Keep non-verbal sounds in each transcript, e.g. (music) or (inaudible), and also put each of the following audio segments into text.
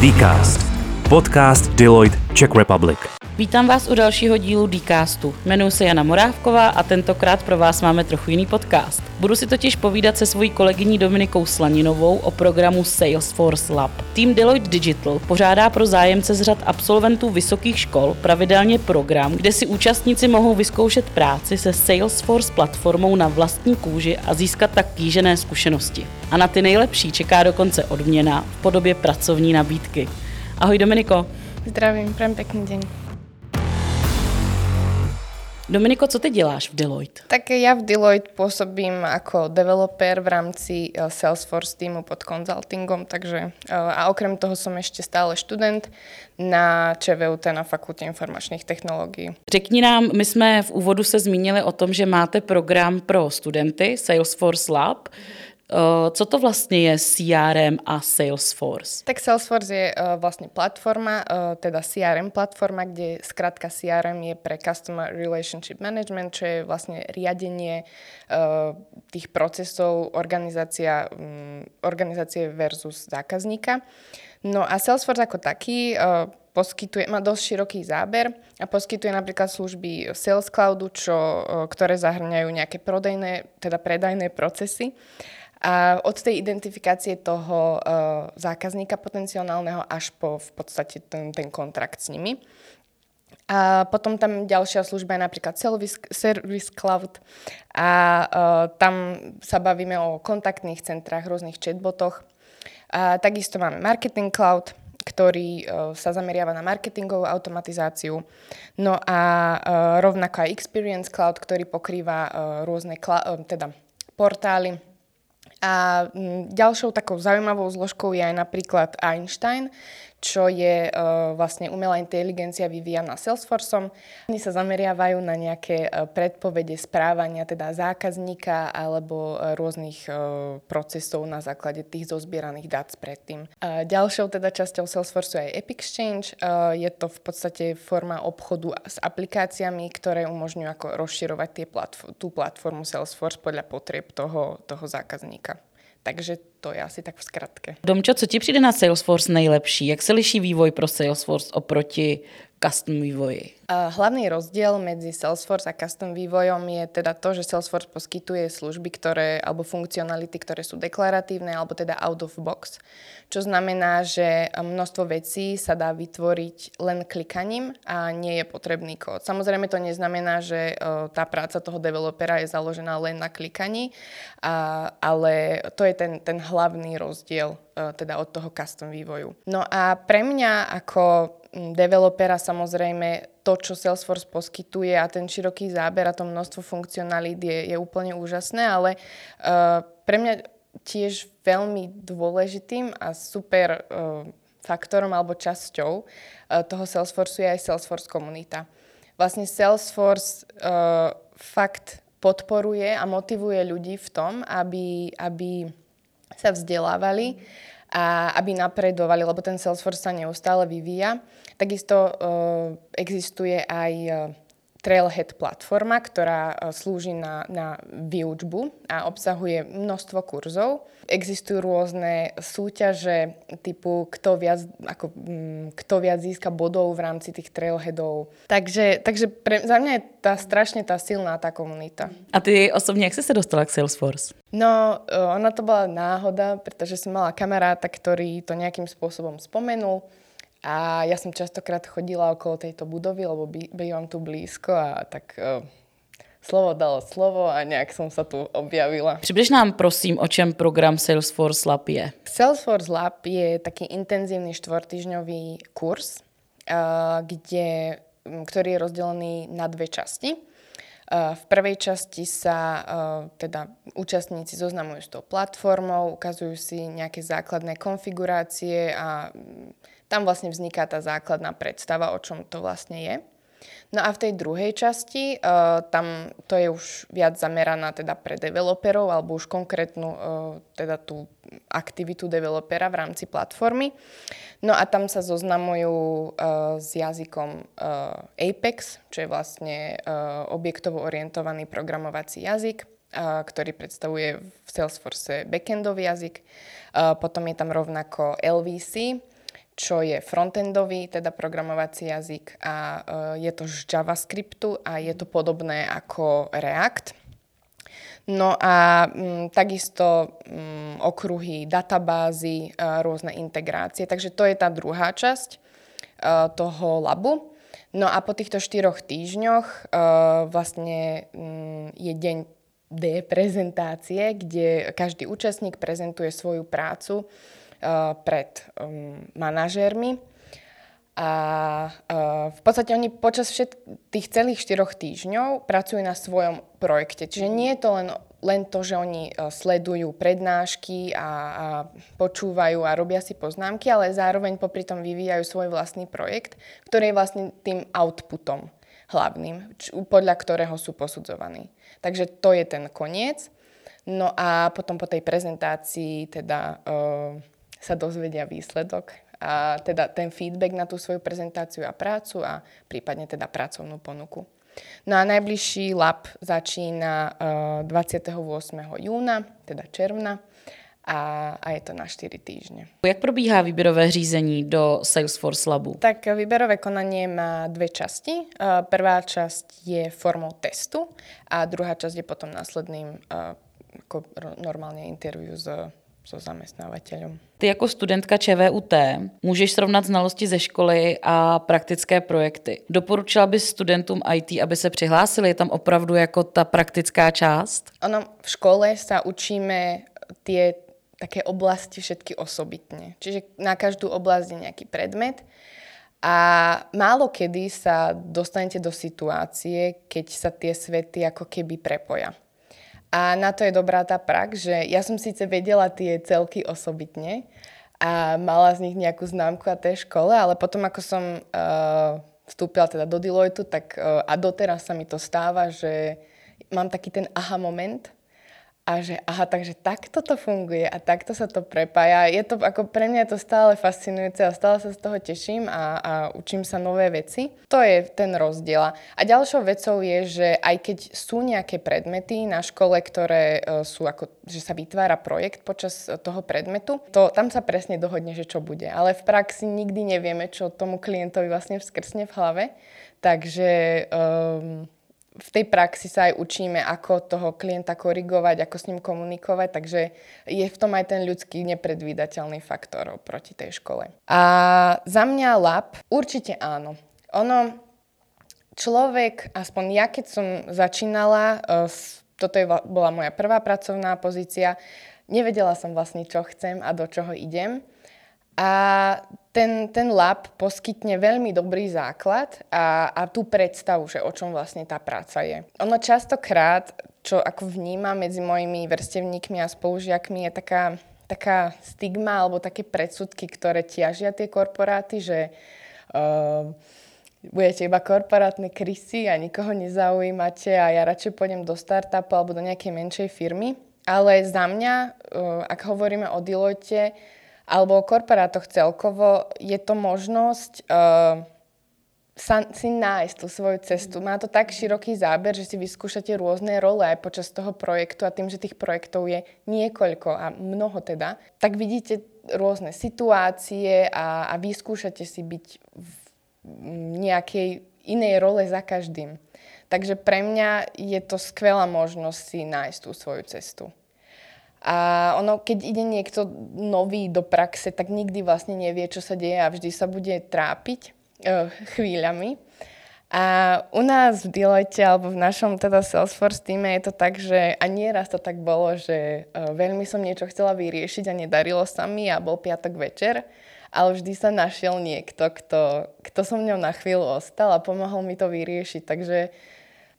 Dcast. Podcast Deloitte Czech Republic. Vítám vás u dalšího dílu Dcastu. Jmenuji se Jana Morávková a tentokrát pro vás máme trochu jiný podcast. Budu si totiž povídat se svojí kolegyní Dominikou Slaninovou o programu Salesforce Lab. Tým Deloitte Digital pořádá pro zájemce z řad absolventů vysokých škol pravidelně program, kde si účastníci mohou vyzkoušet práci se Salesforce platformou na vlastní kůži a získat tak kýžené zkušenosti. A na ty nejlepší čeká dokonce odměna v podobě pracovní nabídky. Ahoj Dominiko. Zdravím, prajem pekný deň. Dominiko, co ty děláš v Deloitte? Tak ja v Deloitte pôsobím ako developer v rámci eh, Salesforce týmu pod consultingom, takže eh, a okrem toho som ešte stále študent na ČVUT na Fakulte informačných technológií. Řekni nám, my jsme v úvodu se zmínili o tom, že máte program pro studenty Salesforce Lab. Eh, co to vlastně je CRM a Salesforce? Tak Salesforce je uh, vlastne platforma, uh, teda CRM platforma, kde skrátka CRM je pre Customer Relationship Management, čo je vlastne riadenie tých procesov organizácia, um, organizácie versus zákazníka. No a Salesforce ako taký poskytuje, má dosť široký záber a poskytuje napríklad služby Sales Cloudu, čo, ktoré zahrňajú nejaké prodejné, teda predajné procesy a od tej identifikácie toho uh, zákazníka potenciálneho až po v podstate ten, ten kontrakt s nimi. A potom tam ďalšia služba je napríklad Service, Service Cloud a uh, tam sa bavíme o kontaktných centrách, rôznych chatbotoch. A takisto máme Marketing Cloud, ktorý uh, sa zameriava na marketingovú automatizáciu. No a uh, rovnako aj Experience Cloud, ktorý pokrýva uh, rôzne cl- uh, teda portály, a mm, ďalšou takou zaujímavou zložkou je aj napríklad Einstein, čo je uh, vlastne umelá inteligencia vyvíjaná Salesforceom. Oni sa zameriavajú na nejaké uh, predpovede správania teda zákazníka alebo uh, rôznych procesov na základe tých zozbieraných dát predtým. Ďalšou teda časťou Salesforce je Epic Exchange. Je to v podstate forma obchodu s aplikáciami, ktoré umožňujú ako rozširovať tie platf- tú platformu Salesforce podľa potrieb toho, toho zákazníka. Takže to je asi tak v skratke. Domčo, co ti přijde na Salesforce nejlepší? Jak se liší vývoj pro Salesforce oproti custom vývoji? Hlavný rozdiel medzi Salesforce a custom vývojom je teda to, že Salesforce poskytuje služby, ktoré, alebo funkcionality, ktoré sú deklaratívne, alebo teda out of box. Čo znamená, že množstvo vecí sa dá vytvoriť len klikaním a nie je potrebný kód. Samozrejme to neznamená, že tá práca toho developera je založená len na klikaní, ale to je ten, ten hlavný rozdiel teda od toho custom vývoju. No a pre mňa ako developera samozrejme to, čo Salesforce poskytuje a ten široký záber a to množstvo funkcionalít je, je úplne úžasné, ale uh, pre mňa tiež veľmi dôležitým a super uh, faktorom alebo časťou uh, toho Salesforce je aj Salesforce komunita. Vlastne Salesforce uh, fakt podporuje a motivuje ľudí v tom, aby, aby sa vzdelávali a aby napredovali, lebo ten Salesforce sa neustále vyvíja. Takisto uh, existuje aj uh, Trailhead platforma, ktorá uh, slúži na, na výučbu a obsahuje množstvo kurzov. Existujú rôzne súťaže typu kto viac, ako, um, kto viac získa bodov v rámci tých trailheadov. Takže, takže pre, za mňa je tá strašne tá silná tá komunita. A ty osobne, jak si sa dostala k Salesforce? No, ona to bola náhoda, pretože som mala kamaráta, ktorý to nejakým spôsobom spomenul a ja som častokrát chodila okolo tejto budovy, lebo bývam tu blízko a tak uh, slovo dalo slovo a nejak som sa tu objavila. Přibliž nám prosím, o čem program Salesforce Lab je. Salesforce Lab je taký intenzívny štvortyžňový kurz, uh, kde, ktorý je rozdelený na dve časti. Uh, v prvej časti sa teda účastníci zoznamujú s tou platformou, ukazujú si nejaké základné konfigurácie a tam vlastne vzniká tá základná predstava, o čom to vlastne je. No a v tej druhej časti, uh, tam to je už viac zameraná teda pre developerov alebo už konkrétnu uh, teda tú aktivitu developera v rámci platformy. No a tam sa zoznamujú uh, s jazykom uh, Apex, čo je vlastne uh, objektovo orientovaný programovací jazyk, ktorý predstavuje v Salesforce backendový jazyk. Potom je tam rovnako LVC, čo je frontendový, teda programovací jazyk a uh, je to z JavaScriptu a je to podobné ako React. No a m, takisto m, okruhy databázy, a rôzne integrácie. Takže to je tá druhá časť uh, toho labu. No a po týchto štyroch týždňoch uh, vlastne um, je deň D prezentácie, kde každý účastník prezentuje svoju prácu pred um, manažérmi. A uh, v podstate oni počas všet- tých celých štyroch týždňov pracujú na svojom projekte. Čiže nie je to len, len to, že oni uh, sledujú prednášky a, a počúvajú a robia si poznámky, ale zároveň popri tom vyvíjajú svoj vlastný projekt, ktorý je vlastne tým outputom hlavným, č- podľa ktorého sú posudzovaní. Takže to je ten koniec. No a potom po tej prezentácii teda uh, sa dozvedia výsledok a teda ten feedback na tú svoju prezentáciu a prácu a prípadne teda pracovnú ponuku. No a najbližší lab začína uh, 28. júna, teda června, a, a je to na 4 týždne. Jak probíhá výběrové řízení do Salesforce Labu? Tak výberové konanie má dve časti. Uh, prvá časť je formou testu a druhá časť je potom následným uh, ako normálne interview s so zaměstnavatelem. Ty jako studentka ČVUT můžeš srovnat znalosti ze školy a praktické projekty. Doporučila bys studentům IT, aby se přihlásili? Je tam opravdu jako ta praktická část? Ono, v škole sa učíme tie také oblasti všetky osobitne. Čiže na každú oblasť je nejaký predmet a málo kedy sa dostanete do situácie, keď sa tie svety ako keby prepoja. A na to je dobrá tá prax, že ja som síce vedela tie celky osobitne a mala z nich nejakú známku a tej škole, ale potom ako som uh, vstúpila teda do Deloitu, tak uh, a doteraz sa mi to stáva, že mám taký ten aha moment, a že aha, takže takto to funguje a takto sa to prepája. Je to ako pre mňa je to stále fascinujúce a stále sa z toho teším a, a učím sa nové veci. To je ten rozdiel. A ďalšou vecou je, že aj keď sú nejaké predmety na škole, ktoré uh, sú ako, že sa vytvára projekt počas toho predmetu, to tam sa presne dohodne, že čo bude. Ale v praxi nikdy nevieme, čo tomu klientovi vlastne vskrsne v hlave. Takže um, v tej praxi sa aj učíme, ako toho klienta korigovať, ako s ním komunikovať, takže je v tom aj ten ľudský nepredvídateľný faktor proti tej škole. A za mňa lab určite áno. Ono, človek, aspoň ja keď som začínala, e, toto je, bola moja prvá pracovná pozícia, nevedela som vlastne, čo chcem a do čoho idem. A ten, ten lab poskytne veľmi dobrý základ a, a tú predstavu, že o čom vlastne tá práca je. Ono častokrát, čo ako vnímam medzi mojimi vrstevníkmi a spolužiakmi, je taká, taká stigma alebo také predsudky, ktoré tiažia tie korporáty, že uh, budete iba korporátne krysy a nikoho nezaujímate a ja radšej pôjdem do startupu alebo do nejakej menšej firmy. Ale za mňa, uh, ak hovoríme o Deloitte, alebo o korporátoch celkovo, je to možnosť uh, sa, si nájsť tú svoju cestu. Má to tak široký záber, že si vyskúšate rôzne role aj počas toho projektu a tým, že tých projektov je niekoľko a mnoho teda, tak vidíte rôzne situácie a, a vyskúšate si byť v nejakej inej role za každým. Takže pre mňa je to skvelá možnosť si nájsť tú svoju cestu. A ono, keď ide niekto nový do praxe, tak nikdy vlastne nevie, čo sa deje a vždy sa bude trápiť uh, chvíľami. A u nás v Deloitte alebo v našom teda Salesforce týme je to tak, že a nieraz to tak bolo, že uh, veľmi som niečo chcela vyriešiť a nedarilo sa mi a bol piatok večer, ale vždy sa našiel niekto, kto, kto som ňou na chvíľu ostal a pomohol mi to vyriešiť. Takže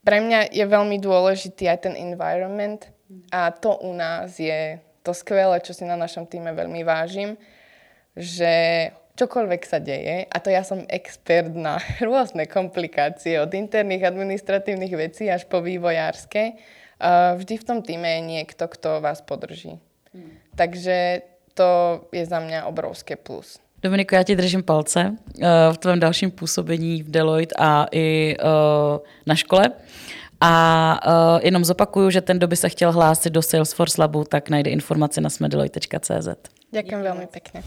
pre mňa je veľmi dôležitý aj ten environment, a to u nás je to skvelé, čo si na našom týme veľmi vážim, že čokoľvek sa deje, a to ja som expert na (laughs) rôzne komplikácie, od interných administratívnych vecí až po vývojárske, vždy v tom týme je niekto, kto vás podrží. Hmm. Takže to je za mňa obrovské plus. Dominiko, já ti držím palce uh, v tvém dalším působení v Deloitte a i uh, na škole. A uh, jenom zopakuju, že ten, kdo by se chtěl hlásit do Salesforce Labu, tak najde informace na smedeloy.cz. Ďakujem veľmi pekne.